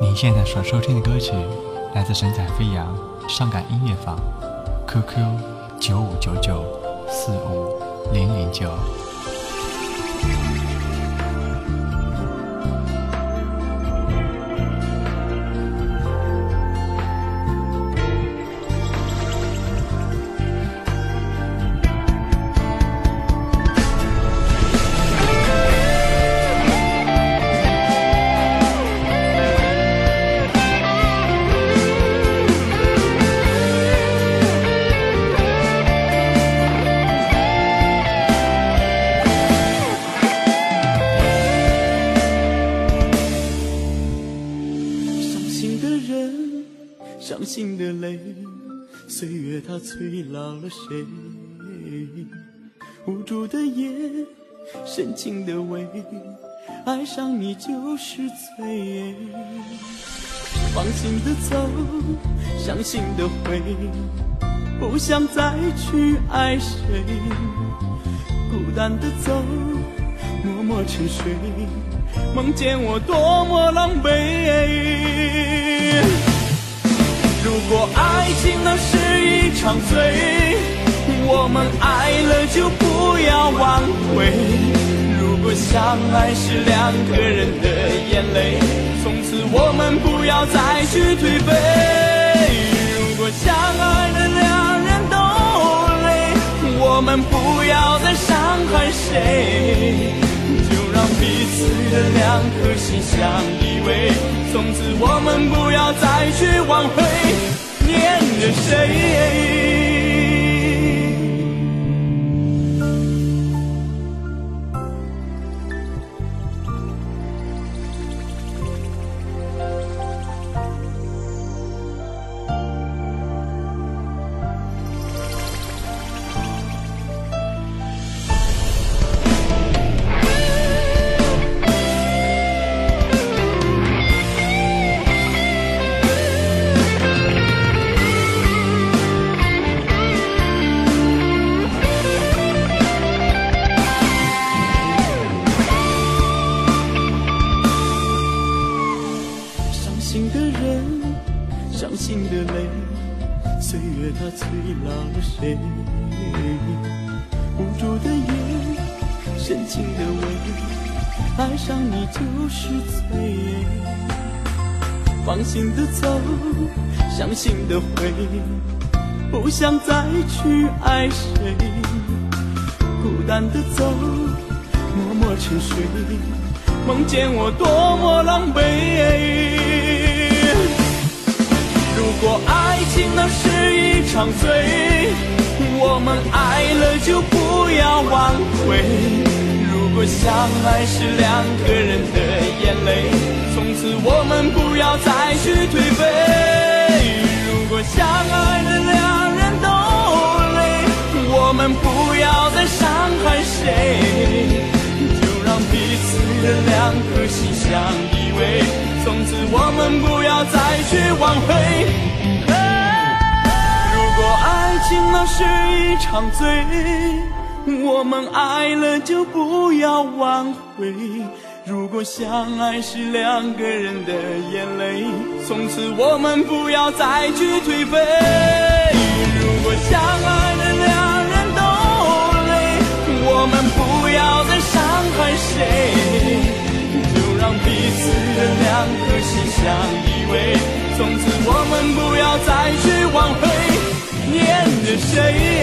您现在所收听的歌曲来自神采飞扬伤感音乐坊，QQ 九五九九四五零零九。伤心的泪，岁月它催老了谁？无助的夜，深情的味，爱上你就是罪。放心的走，伤心的回，不想再去爱谁。孤单的走，默默沉睡，梦见我多么狼狈。爱情那是一场醉，我们爱了就不要挽回。如果相爱是两个人的眼泪，从此我们不要再去颓废。如果相爱的两人都累，我们不要再伤害谁，就让彼此的两颗心相依偎。从此我们不要再去挽回，念着谁。的泪，岁月它催老了谁？无助的夜，深情的吻，爱上你就是罪。放心的走，伤心的回，不想再去爱谁。孤单的走，默默沉睡。梦见我多么狼狈。如果爱情那是一场醉，我们爱了就不要挽回。如果相爱是两个人的眼泪，从此我们不要再去颓废。如果相爱的两人都累，我们不要再伤害谁。就让彼此的两颗心相依偎，从此我们不要再去挽回。是一场醉，我们爱了就不要挽回。如果相爱是两个人的眼泪，从此我们不要再去颓废。如果相爱的两人都累，我们不要再伤害谁，就让彼此的两颗心相依偎。从此我们不 cheio.